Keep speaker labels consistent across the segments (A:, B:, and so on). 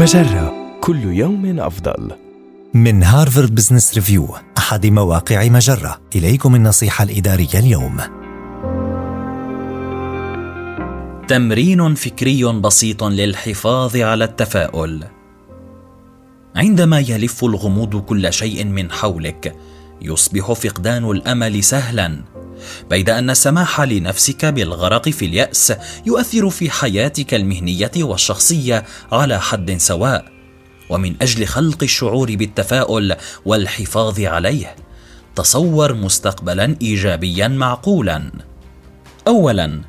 A: مجرة كل يوم أفضل.
B: من هارفارد بزنس ريفيو أحد مواقع مجرة. إليكم النصيحة الإدارية اليوم.
C: تمرين فكري بسيط للحفاظ على التفاؤل. عندما يلف الغموض كل شيء من حولك يصبح فقدان الأمل سهلا. بيد أن السماح لنفسك بالغرق في اليأس يؤثر في حياتك المهنية والشخصية على حد سواء ومن أجل خلق الشعور بالتفاؤل والحفاظ عليه تصور مستقبلا ايجابيا معقولا. اولا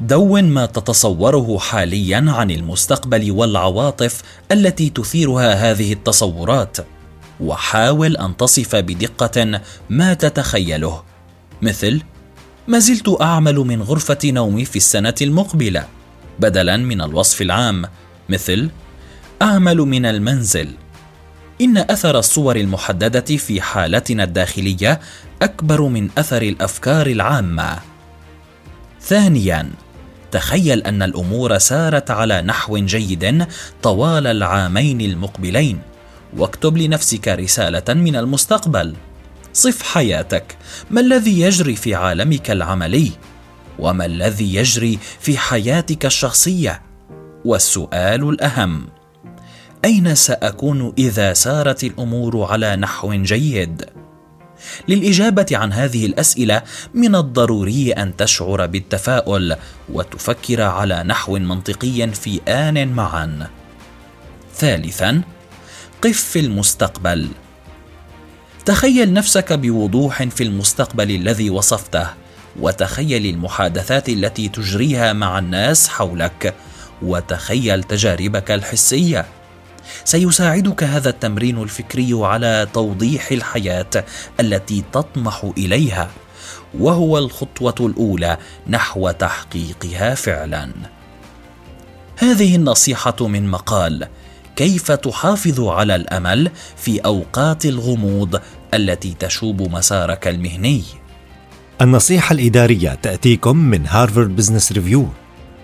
C: دون ما تتصوره حاليا عن المستقبل والعواطف التي تثيرها هذه التصورات وحاول أن تصف بدقة ما تتخيله مثل ما زلت أعمل من غرفة نومي في السنة المقبلة بدلا من الوصف العام مثل أعمل من المنزل. إن أثر الصور المحددة في حالتنا الداخلية أكبر من أثر الأفكار العامة. ثانيا تخيل أن الأمور سارت على نحو جيد طوال العامين المقبلين واكتب لنفسك رسالة من المستقبل. صف حياتك. ما الذي يجري في عالمك العملي؟ وما الذي يجري في حياتك الشخصية؟ والسؤال الأهم أين سأكون إذا سارت الأمور على نحو جيد؟ للإجابة عن هذه الأسئلة من الضروري أن تشعر بالتفاؤل وتفكر على نحو منطقي في آن معا. ثالثا قف في المستقبل. تخيل نفسك بوضوح في المستقبل الذي وصفته وتخيل المحادثات التي تجريها مع الناس حولك وتخيل تجاربك الحسية. سيساعدك هذا التمرين الفكري على توضيح الحياة التي تطمح إليها وهو الخطوة الأولى نحو تحقيقها فعلا. هذه النصيحة من مقال كيف تحافظ على الأمل في أوقات الغموض التي تشوب مسارك المهني
B: النصيحة الإدارية تأتيكم من هارفارد بزنس ريفيو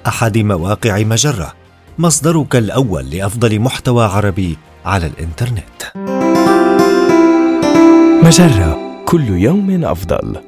B: أحد مواقع مجرة مصدرك الأول لأفضل محتوى عربي على الإنترنت
A: مجرة كل يوم أفضل.